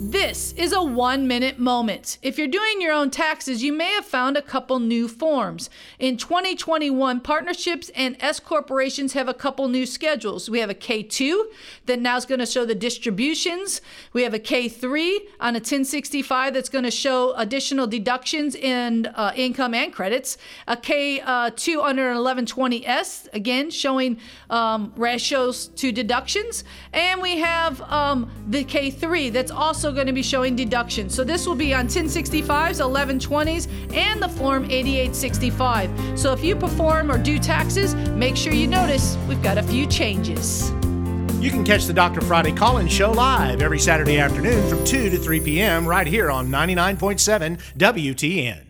This is a one minute moment. If you're doing your own taxes, you may have found a couple new forms. In 2021, partnerships and S corporations have a couple new schedules. We have a K2 that now is going to show the distributions. We have a K3 on a 1065 that's going to show additional deductions in uh, income and credits. A K2 under an 1120S, again, showing um, ratios to deductions. And we have um, the K3 that's also going to be showing deductions. So this will be on 1065s, 1120s, and the Form 8865. So if you perform or do taxes, make sure you notice we've got a few changes. You can catch the Dr. Friday call in show live every Saturday afternoon from 2 to 3 p.m. right here on 99.7 WTN.